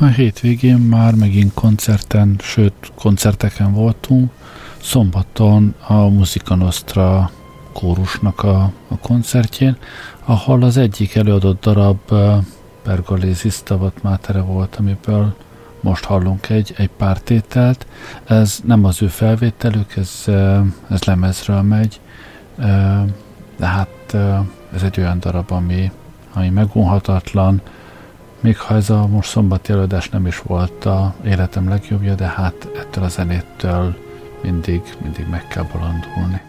A hétvégén már megint koncerten, sőt koncerteken voltunk. Szombaton a Musica Nostra kórusnak a, a koncertjén, ahol az egyik előadott darab Pergolézis Stabat Mátere volt, amiből most hallunk egy, egy pár tételt. Ez nem az ő felvételük, ez, ez lemezről megy, de hát ez egy olyan darab, ami, ami megunhatatlan, még ha ez a most szombati előadás nem is volt a életem legjobbja, de hát ettől a zenétől mindig, mindig meg kell bolondulni.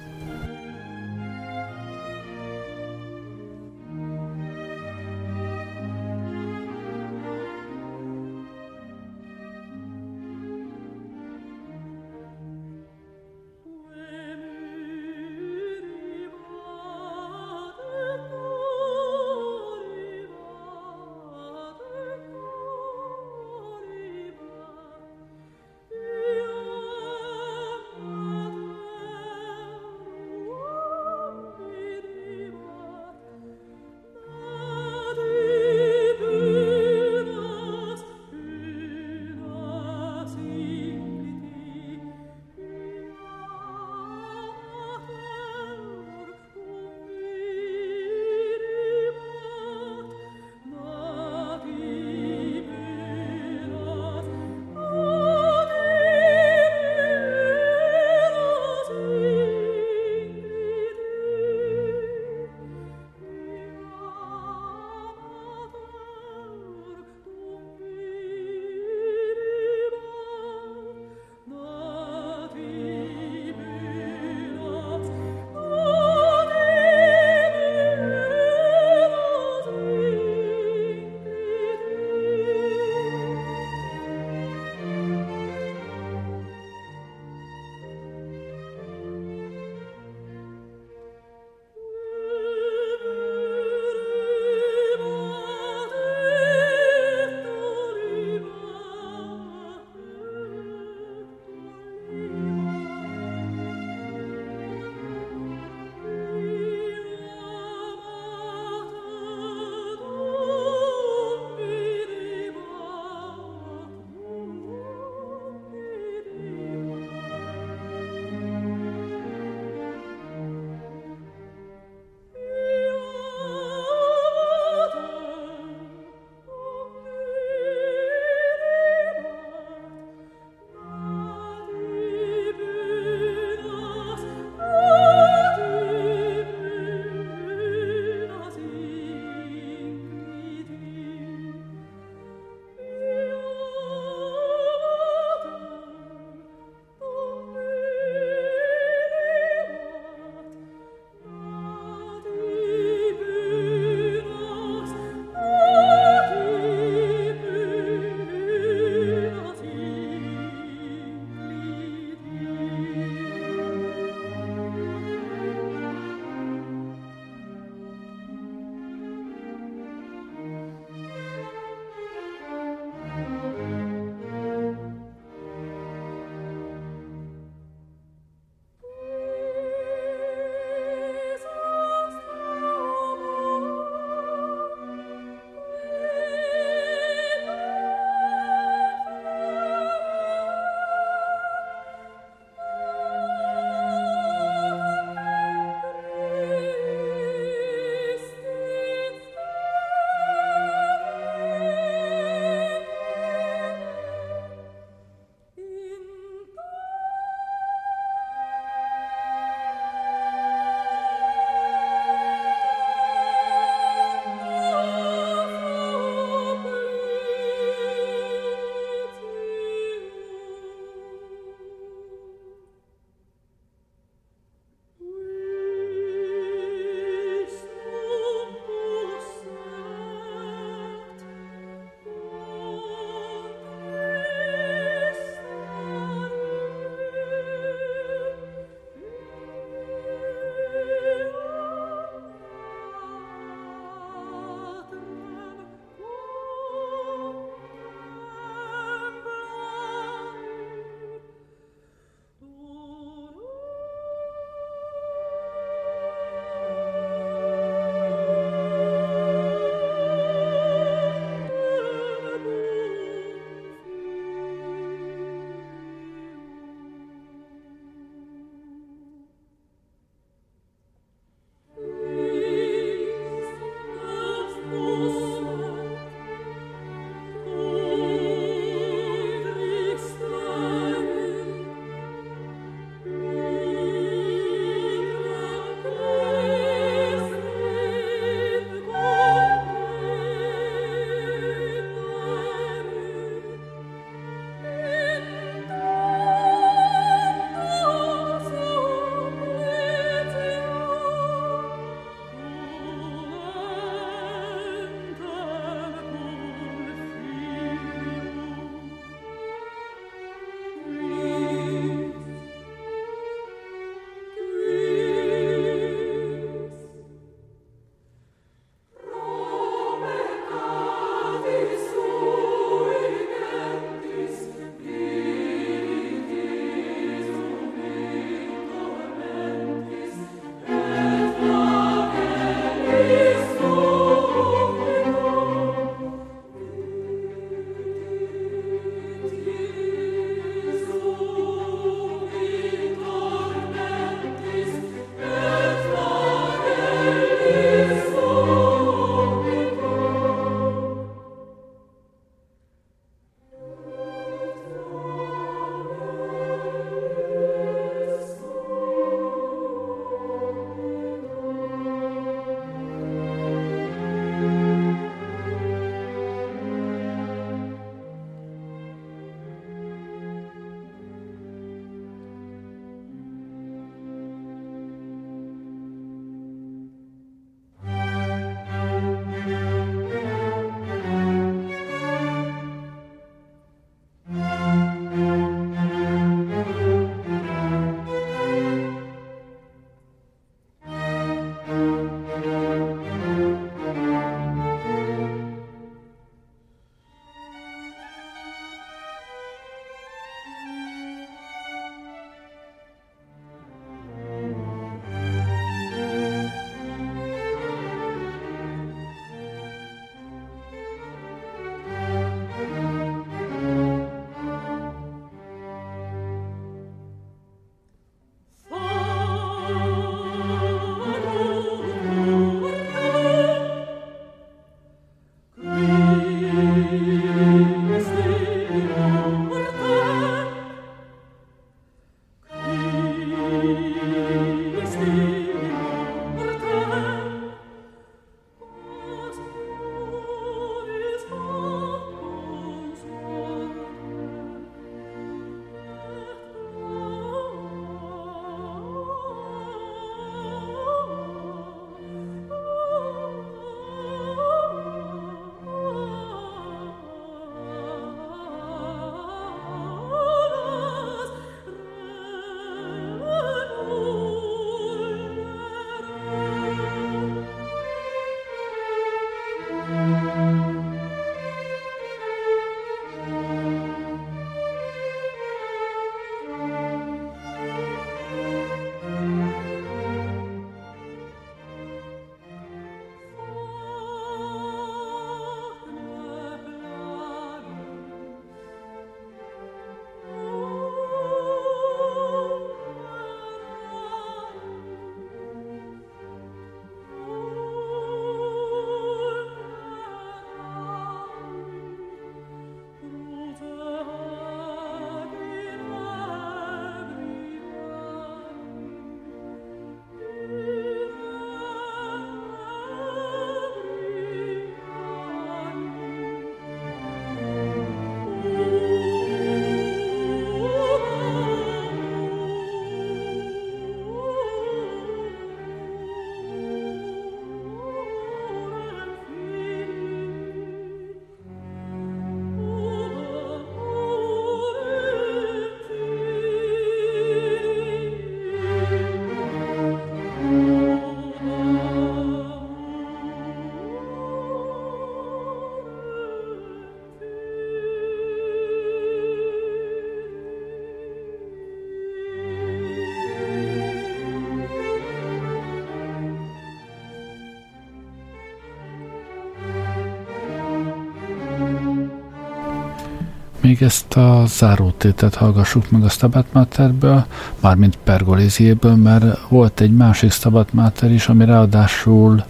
Még ezt a zárótétet hallgassuk meg a Stabat Materből, mármint Pergoléziéből, mert volt egy másik Stabat Mater is, ami ráadásul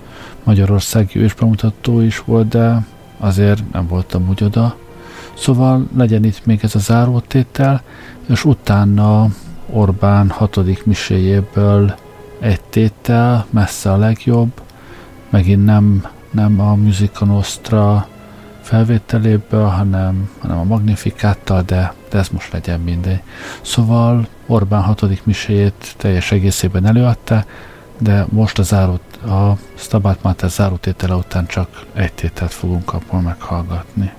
magyarországi ősbemutató is volt, de azért nem voltam úgy oda. Szóval legyen itt még ez a zárótétel, és utána Orbán hatodik miséjéből egy tétel, messze a legjobb, megint nem, nem a Musica Nostra felvételéből, hanem, hanem a Magnifikáttal, de, de ez most legyen mindegy. Szóval Orbán hatodik miséjét teljes egészében előadta, de most a, zárót, a Stabat Mater zárótétele után csak egy tételt fogunk abból meghallgatni.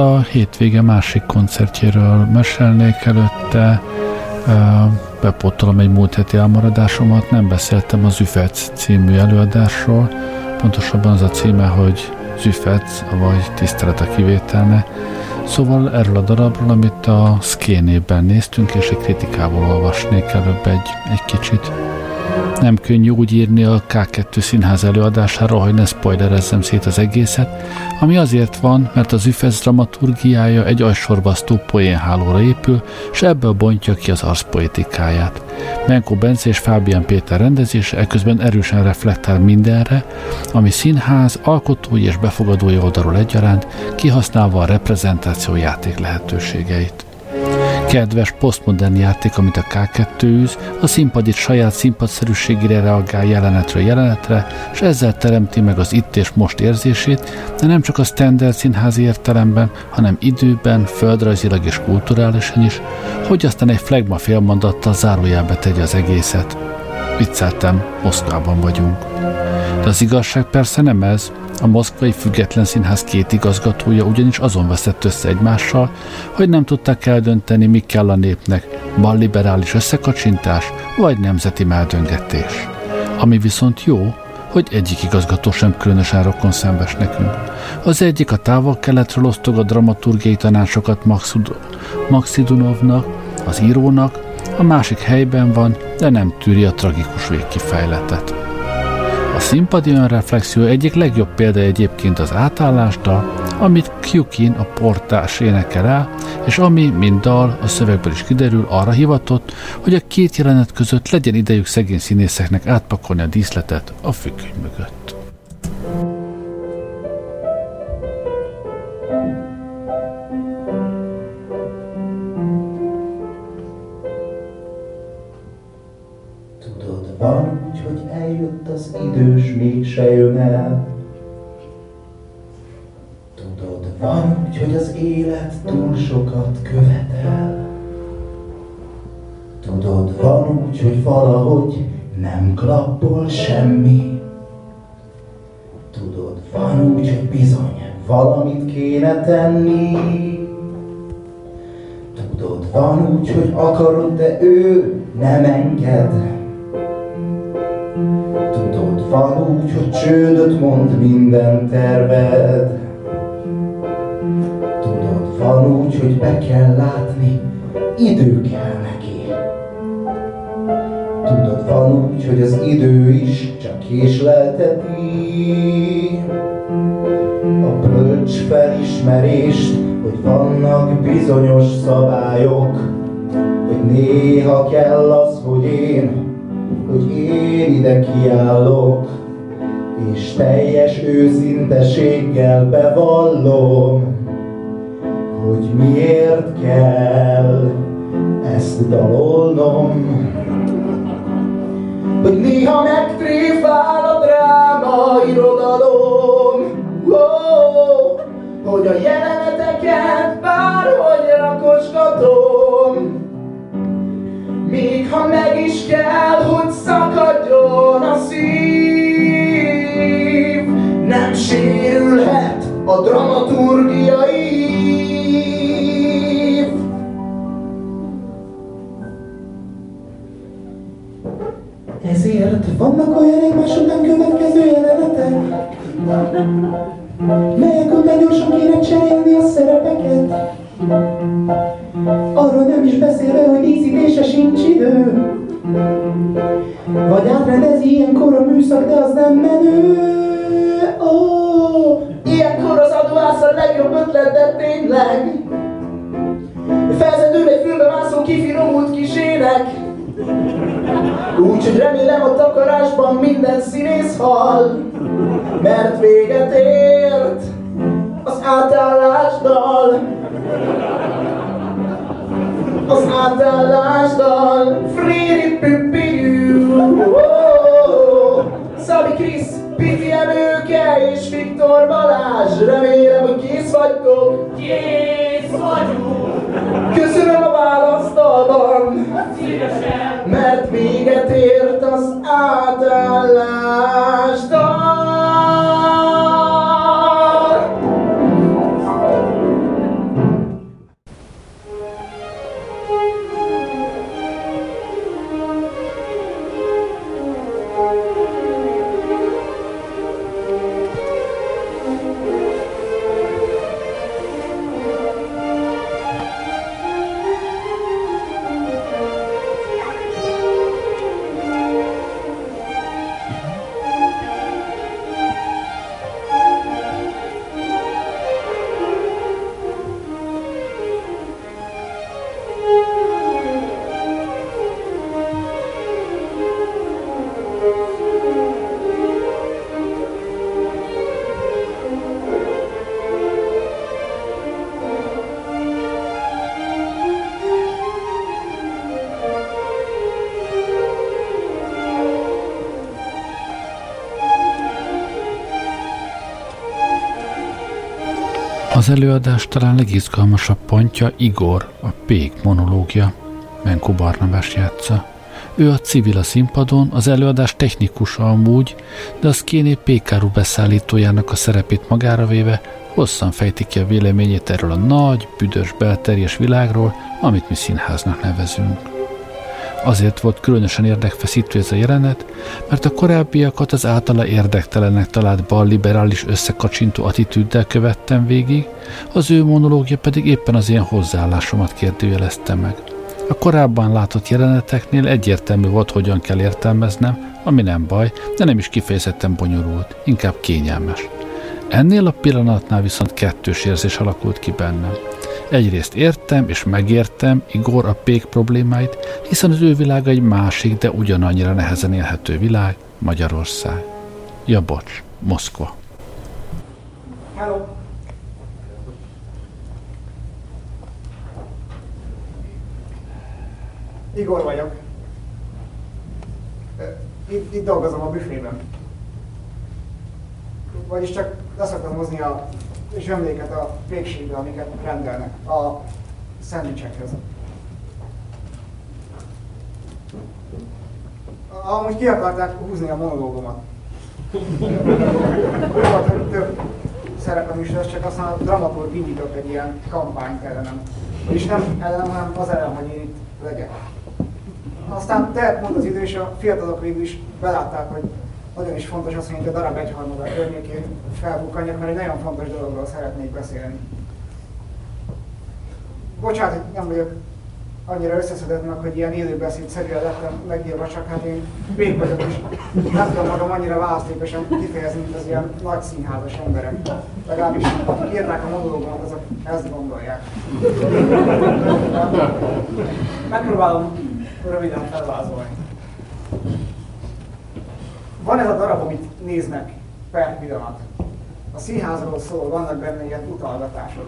A hétvége másik koncertjéről mesélnék előtte, bepótolom egy múlt heti elmaradásomat, nem beszéltem az Üfec című előadásról, pontosabban az a címe, hogy Züfec, vagy tisztelet a kivételne. Szóval erről a darabról, amit a Szkénében néztünk, és egy kritikából olvasnék előbb egy, egy kicsit. Nem könnyű úgy írni a K2 színház előadásáról, hogy ne spoilerezzem szét az egészet, ami azért van, mert az üfez dramaturgiája egy ajsorbasztó poénhálóra épül, és ebből bontja ki az arszpoetikáját. Menko Bence és Fábián Péter rendezése eközben erősen reflektál mindenre, ami színház alkotói és befogadói oldalról egyaránt, kihasználva a reprezentáció játék lehetőségeit kedves posztmodern játék, amit a K2 űz, a színpadit saját színpadszerűségére reagál jelenetről jelenetre, és ezzel teremti meg az itt és most érzését, de nem csak a standard színházi értelemben, hanem időben, földrajzilag és kulturálisan is, hogy aztán egy flagma félmondattal zárójelbe tegye az egészet. Vicceltem, Moszkvában vagyunk. De az igazság persze nem ez, a Moszkvai Független Színház két igazgatója ugyanis azon veszett össze egymással, hogy nem tudták eldönteni, mi kell a népnek, balliberális összekacsintás vagy nemzeti meldöngetés. Ami viszont jó, hogy egyik igazgató sem különösen rokon szembes nekünk. Az egyik a távol-keletről osztog a dramaturgiai tanácsokat Maxidunovnak, az írónak, a másik helyben van, de nem tűri a tragikus végkifejletet. A színpadi önreflexió egyik legjobb példa egyébként az átállásdal, amit Kyukin a portás énekel el, és ami, mint dal, a szövegből is kiderül, arra hivatott, hogy a két jelenet között legyen idejük szegény színészeknek átpakolni a díszletet a függöny mögött. Mégse jön el. Tudod, van úgy, hogy az élet túl sokat követel. Tudod, van úgy, hogy valahogy nem klappol semmi. Tudod, van úgy, hogy bizony valamit kéne tenni. Tudod, van úgy, hogy akarod, de ő nem enged. Van úgy, hogy csődöt mond minden terved. Tudod, van úgy, hogy be kell látni, idő kell neki. Tudod, van úgy, hogy az idő is csak késlelteti. A bölcs felismerést, hogy vannak bizonyos szabályok, hogy néha kell az, hogy én hogy én ide kiállok, és teljes őszinteséggel bevallom, hogy miért kell ezt dalolnom. Hogy néha megtréfál a dráma irodalom, hogy a jeleneteket bárhogy rakosgatom, még ha meg is kell, hogy szakadjon a szív, nem sérülhet a dramaturgiai Ezért vannak olyan egymás után következő jelenetek, melyek után gyorsan kéne cserélni a szerepeket. Arról nem is beszélve, hogy díszítése sincs idő. Vagy átrendezi ilyenkor a műszak, de az nem menő. Oh, ilyenkor az adóász a legjobb ötlet, de tényleg. Felzendül egy fülbemászó kifinomult kis ének. Úgyhogy remélem a takarásban minden színész hal, mert véget ért az átállásdal az átállásdal. Friri pipiú. Szabi Krisz, Piti Emőke és Viktor Balázs. Remélem, hogy kész vagytok. Kész vagyunk. Köszönöm a választalban. Szívesen. Mert véget ért az átállásdal. Az előadás talán legizgalmasabb pontja Igor, a Pék monológia. Menko Barnabás játsza. Ő a civil a színpadon, az előadás technikusa amúgy, de a Szkéné Pékáru beszállítójának a szerepét magára véve hosszan fejti ki a véleményét erről a nagy, büdös, belterjes világról, amit mi színháznak nevezünk. Azért volt különösen érdekfeszítő ez a jelenet, mert a korábbiakat az általa érdektelenek talált bal liberális összekacsintó attitűddel követtem végig, az ő monológia pedig éppen az ilyen hozzáállásomat kérdőjelezte meg. A korábban látott jeleneteknél egyértelmű volt, hogyan kell értelmeznem, ami nem baj, de nem is kifejezetten bonyolult, inkább kényelmes. Ennél a pillanatnál viszont kettős érzés alakult ki bennem. Egyrészt értem és megértem Igor a pék problémáit, hiszen az ő világa egy másik, de ugyanannyira nehezen élhető világ, Magyarország. Ja bocs, Moszkva. Hello. Igor vagyok. Itt, itt dolgozom a büfében. Vagyis csak leszoktam hozni a zsömléket a pékségbe, amiket rendelnek a szendvicsekhez. Amúgy ki akarták húzni a monológomat. Volt, több szerepem is lesz, csak aztán a dramaturg indított egy ilyen kampányt ellenem. És nem ellenem, hanem az ellen, hogy én itt legyek. Aztán tehet mond az idő, és a fiatalok végül is belátták, hogy nagyon is fontos az, hogy a darab egyharmada környékén felbukkanjak, mert egy nagyon fontos dologról szeretnék beszélni. Bocsánat, hogy nem vagyok annyira összeszedett meg, hogy ilyen élőbeszédszerűen lettem megírva, csak hát én vég vagyok is. Nem tudom magam annyira választékosan kifejezni, mint az ilyen nagy színházas emberek. Legalábbis akik írták a monológomat, azok ezt gondolják. Megpróbálom röviden felvázolni. Van ez a darab, amit néznek per pillanat. A színházról szól, vannak benne ilyen utalgatások.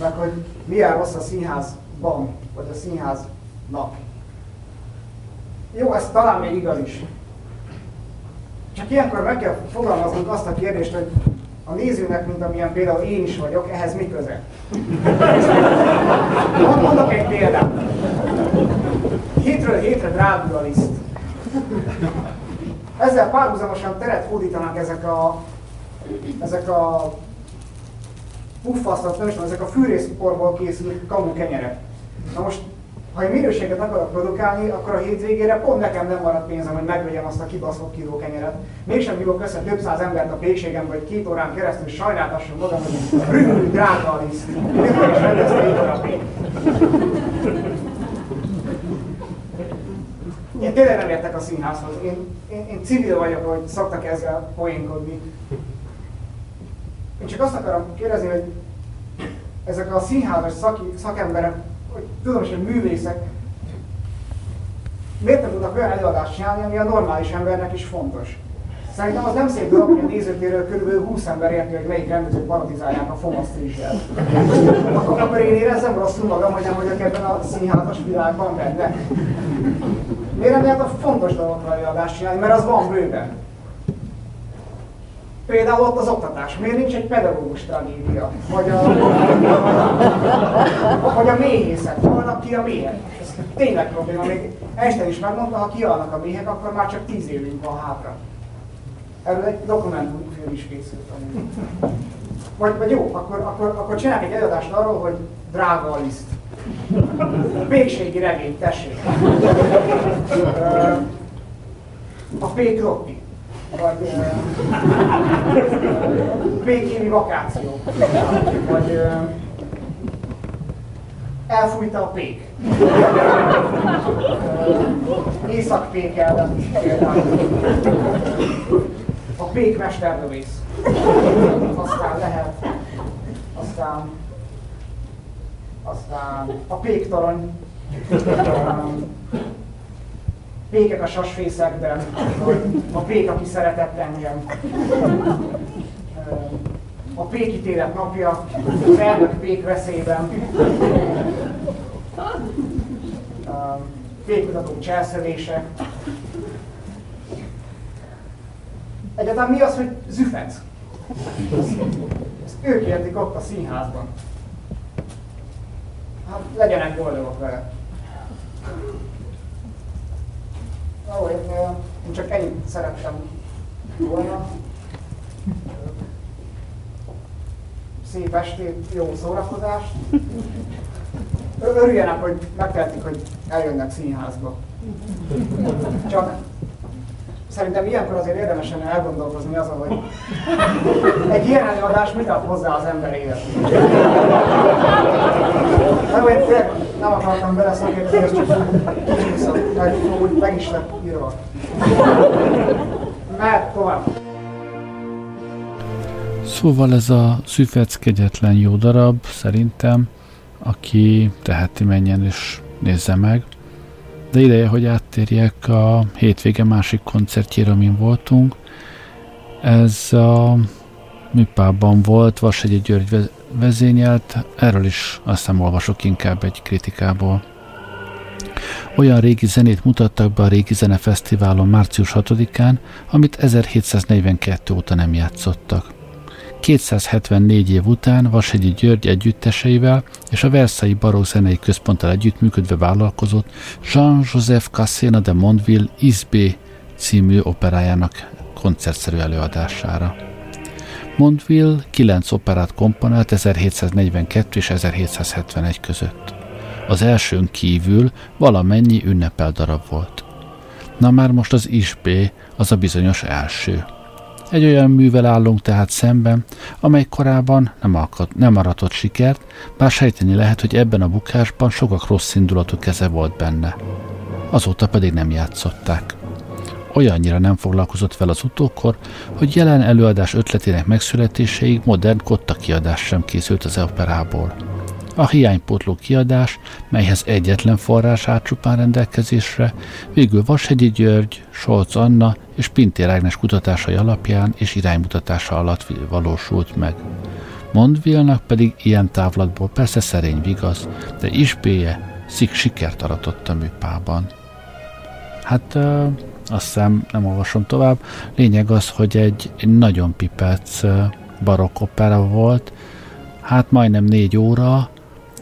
Meg hogy milyen rossz a színházban, vagy a színháznak. Jó, ez talán még igaz is. Csak ilyenkor meg kell fogalmaznunk azt a kérdést, hogy a nézőnek, mint amilyen például én is vagyok, ehhez mi köze? Mondok egy példát. Hétről hétre drágul a liszt. Ezzel párhuzamosan teret hódítanak ezek a, ezek a puffasztat, nem is tudom, ezek a fűrészporból készült kamu kenyerek. Na most, ha egy minőséget akarok produkálni, akkor a hétvégére pont nekem nem marad pénzem, hogy megvegyem azt a kibaszott kiló kenyeret. Mégsem hívok össze több száz embert a pékségembe, hogy két órán keresztül sajnáltassam magam, hogy rühű, drága a liszt. Mikor is rendezte. Én tényleg nem értek a színházhoz. Én, én, én civil vagyok, hogy szoktak ezzel poénkodni. Én csak azt akarom kérdezni, hogy ezek a színházas szaki, szakemberek, hogy tudom hogy művészek, miért nem tudnak olyan előadást csinálni, ami a normális embernek is fontos? Szerintem az nem szép dolog, hogy a nézőtéről kb. 20 ember érti, hogy melyik rendezők parodizálják a fogasztrízsel. Akkor, akkor én érezzem rosszul magam, hogy nem vagyok ebben a színházas világban benne. Miért nem lehet a fontos dolgokra előadást csinálni, mert az van bőven. Például ott az oktatás. Miért nincs egy pedagógus tragédia? Vagy a, vagy a méhészet. Holnap ki a méhek. Ez tényleg probléma. Még Einstein is megmondta, ha kialnak a méhek, akkor már csak tíz évünk van hátra. Erről egy dokumentumfilm is készült. Vagy, vagy jó, akkor, akkor, akkor csinálj egy előadást arról, hogy drága a liszt. Pékségi regény, tessék. A Pék Rotti. Vagy Pékéni vakáció. Vagy elfújta a pék. Észak-pék ellen is például. A pék mesterlövész. Aztán lehet. Aztán aztán a péktorony, pékek a sasfészekben, a pék, aki szeretett engem, a pékítélet napja, az elnök pék veszélyben, pékmutatók cselszövése. Egyáltalán mi az, hogy züfec? ők értik ott a színházban. Hát legyenek boldogok vele. Ó, én, én csak ennyit szerettem volna. Szép estét, jó szórakozást. Örüljenek, hogy megtehetik, hogy eljönnek színházba. Csak szerintem ilyenkor azért érdemesen elgondolkozni azon, hogy egy ilyen előadás mit ad hozzá az ember életéhez. Nem, én nem akartam beleszakérni, ez csak úgy, meg, úgy meg is lett írva. Mert tovább. Szóval ez a szüfec kegyetlen jó darab, szerintem, aki teheti menjen és nézze meg. De ideje, hogy áttérjek a hétvége másik koncertjére, amin voltunk. Ez a műpában volt, Vasegyi György vezényelt, erről is azt hiszem olvasok inkább egy kritikából. Olyan régi zenét mutattak be a Régi Zenefesztiválon március 6-án, amit 1742 óta nem játszottak. 274 év után Vasegyi György együtteseivel és a Versailles Barok Zenei Központtal együttműködve vállalkozott Jean-Joseph Cassena de Mondeville Isbé című operájának koncertszerű előadására. Mondeville kilenc operát komponált 1742 és 1771 között. Az elsőn kívül valamennyi ünnepel darab volt. Na már most az Isbé az a bizonyos első – egy olyan művel állunk tehát szemben, amely korábban nem, alkat, nem aratott sikert, bár sejteni lehet, hogy ebben a bukásban sokak rossz indulatú keze volt benne. Azóta pedig nem játszották. Olyannyira nem foglalkozott vele az utókor, hogy jelen előadás ötletének megszületéséig modern kotta kiadás sem készült az operából. A hiánypótló kiadás, melyhez egyetlen forrás állt csupán rendelkezésre, végül Vashegyi György, Solc Anna és Pintér Ágnes kutatásai alapján és iránymutatása alatt valósult meg. Mondvilnak pedig ilyen távlatból persze szerény vigasz, de isbéje szik sikert aratott a műpában. Hát ö, azt hiszem nem olvasom tovább. Lényeg az, hogy egy, egy nagyon pipec barokk opera volt, hát majdnem négy óra,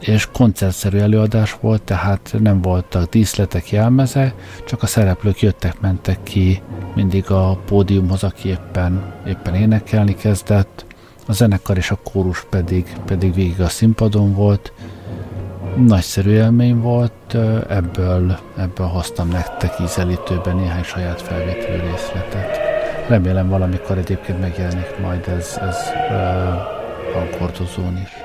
és koncertszerű előadás volt, tehát nem voltak díszletek, jelmeze, csak a szereplők jöttek-mentek ki mindig a pódiumhoz, aki éppen, éppen énekelni kezdett, a zenekar és a kórus pedig, pedig végig a színpadon volt. Nagyszerű élmény volt, ebből, ebből hoztam nektek ízelítőben néhány saját felvételű részletet. Remélem valamikor egyébként megjelenik majd ez, ez uh, hangkordozón is.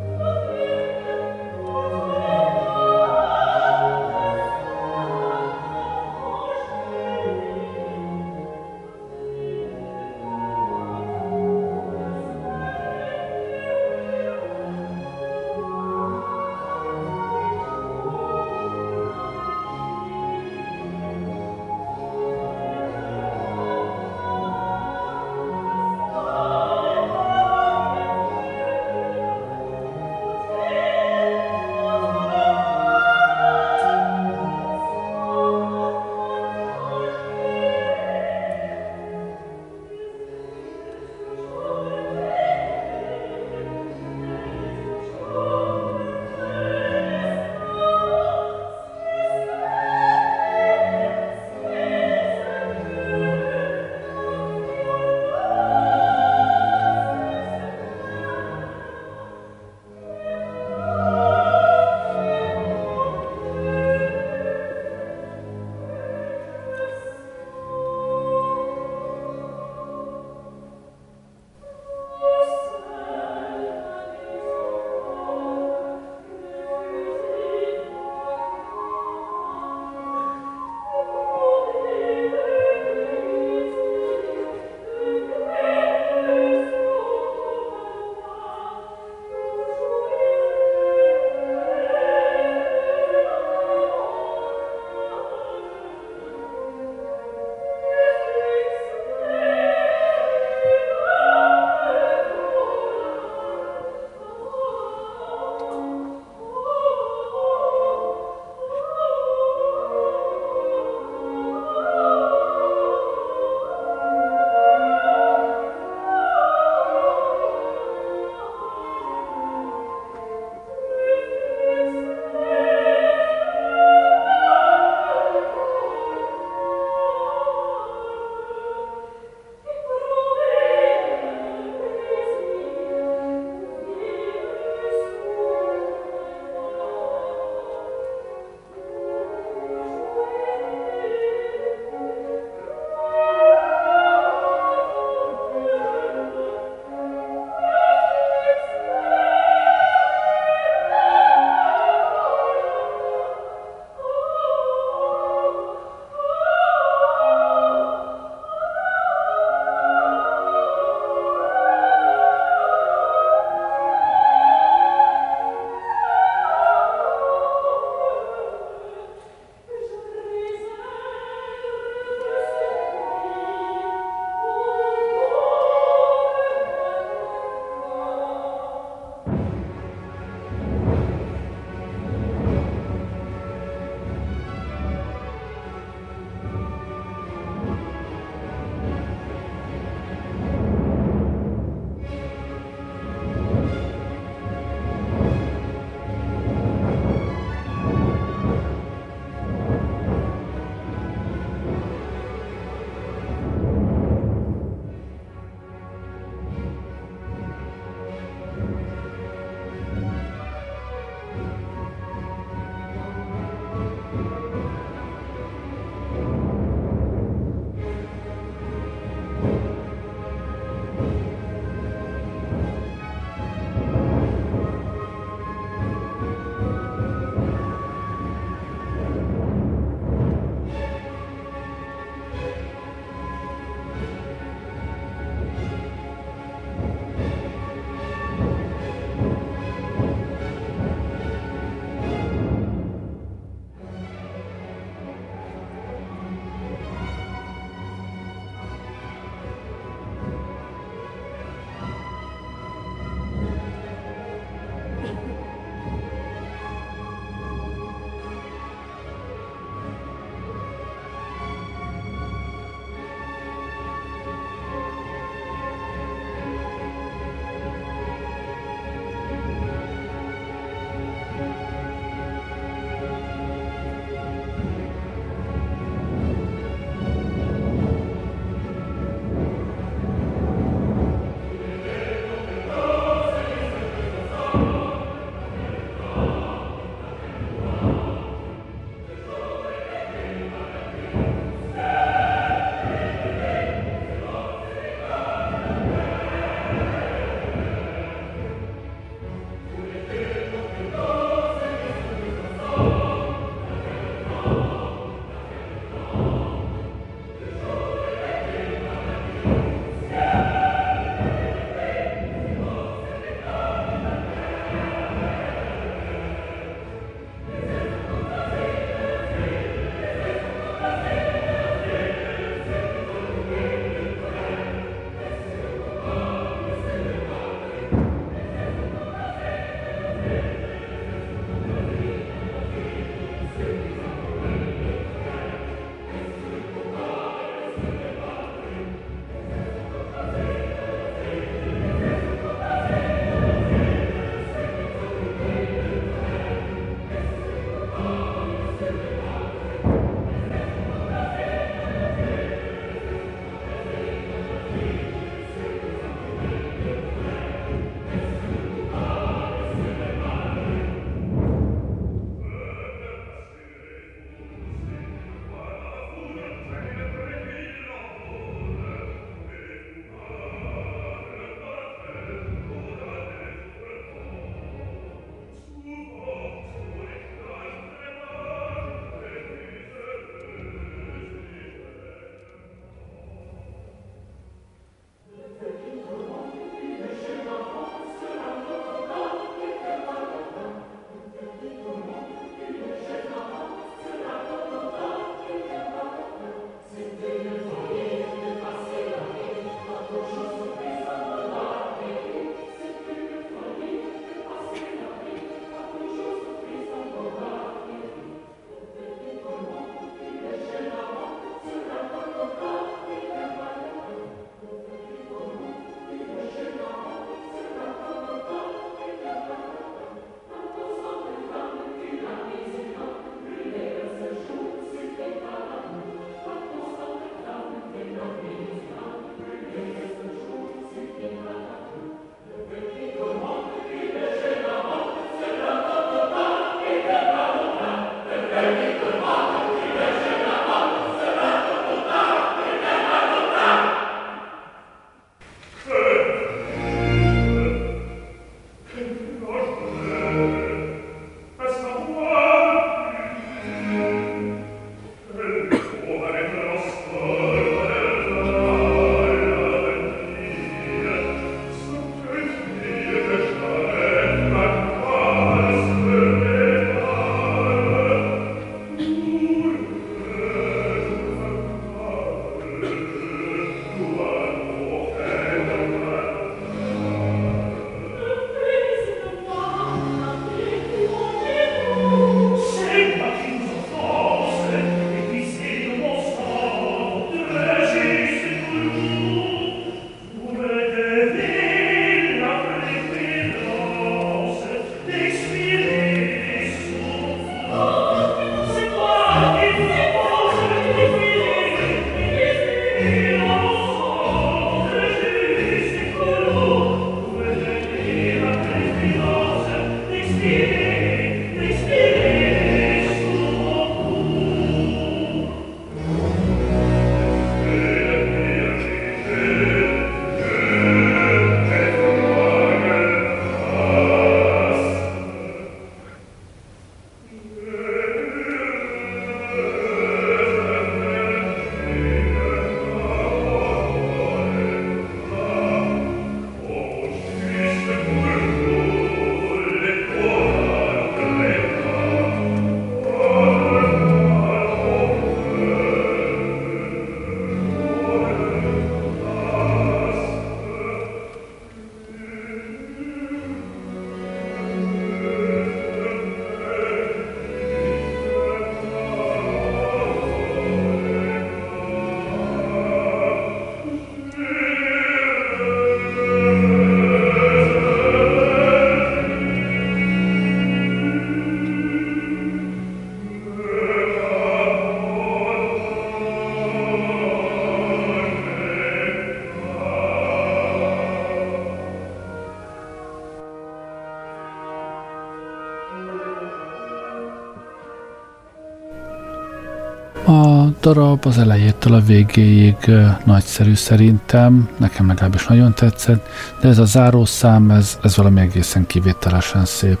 Darab az elejétől a végéig nagyszerű szerintem, nekem legalábbis nagyon tetszett, de ez a zárószám, ez, ez valami egészen kivételesen szép.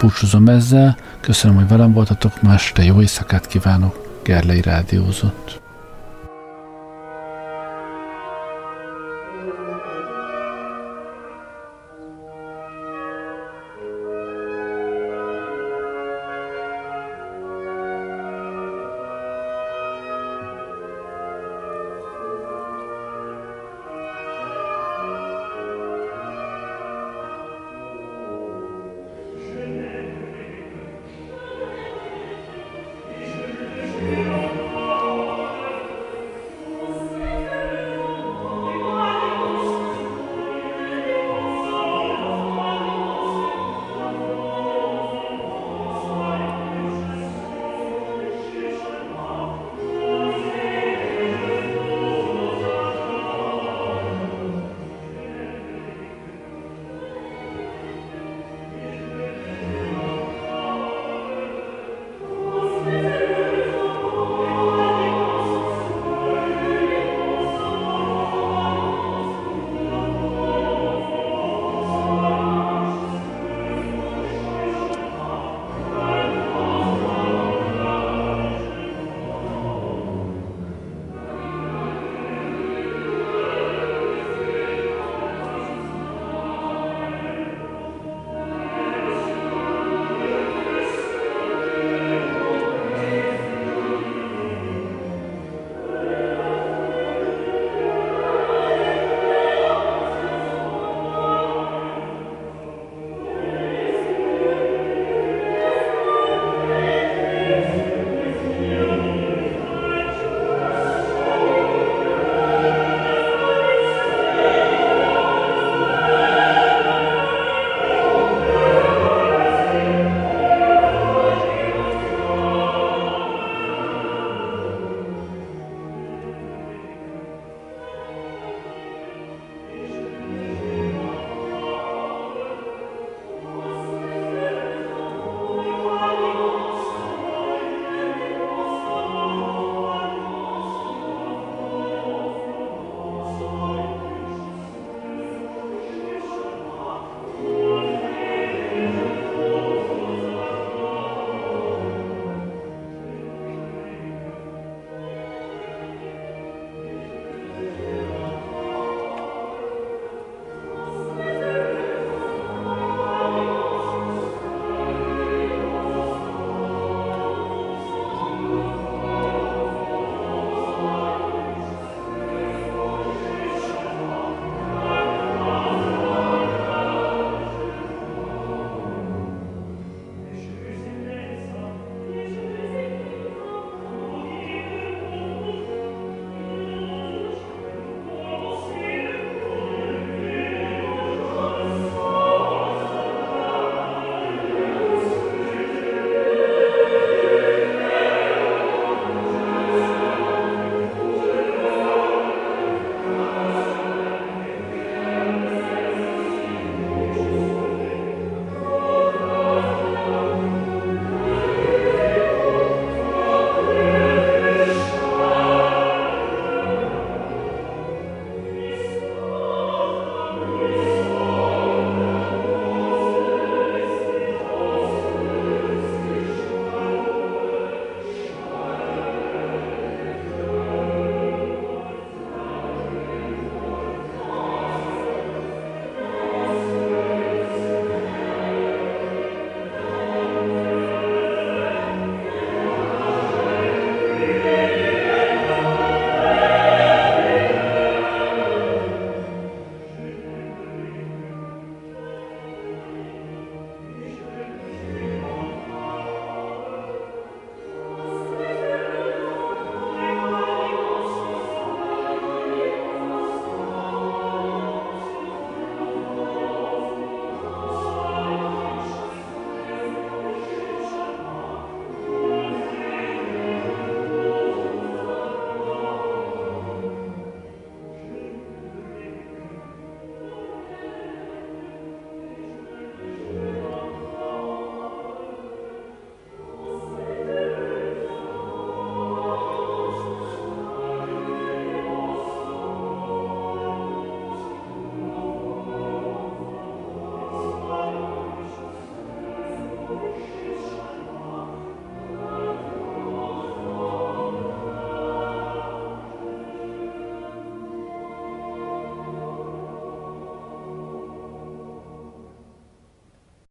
Búcsúzom ezzel, köszönöm, hogy velem voltatok, más de jó éjszakát kívánok, Gerlei Rádiózott.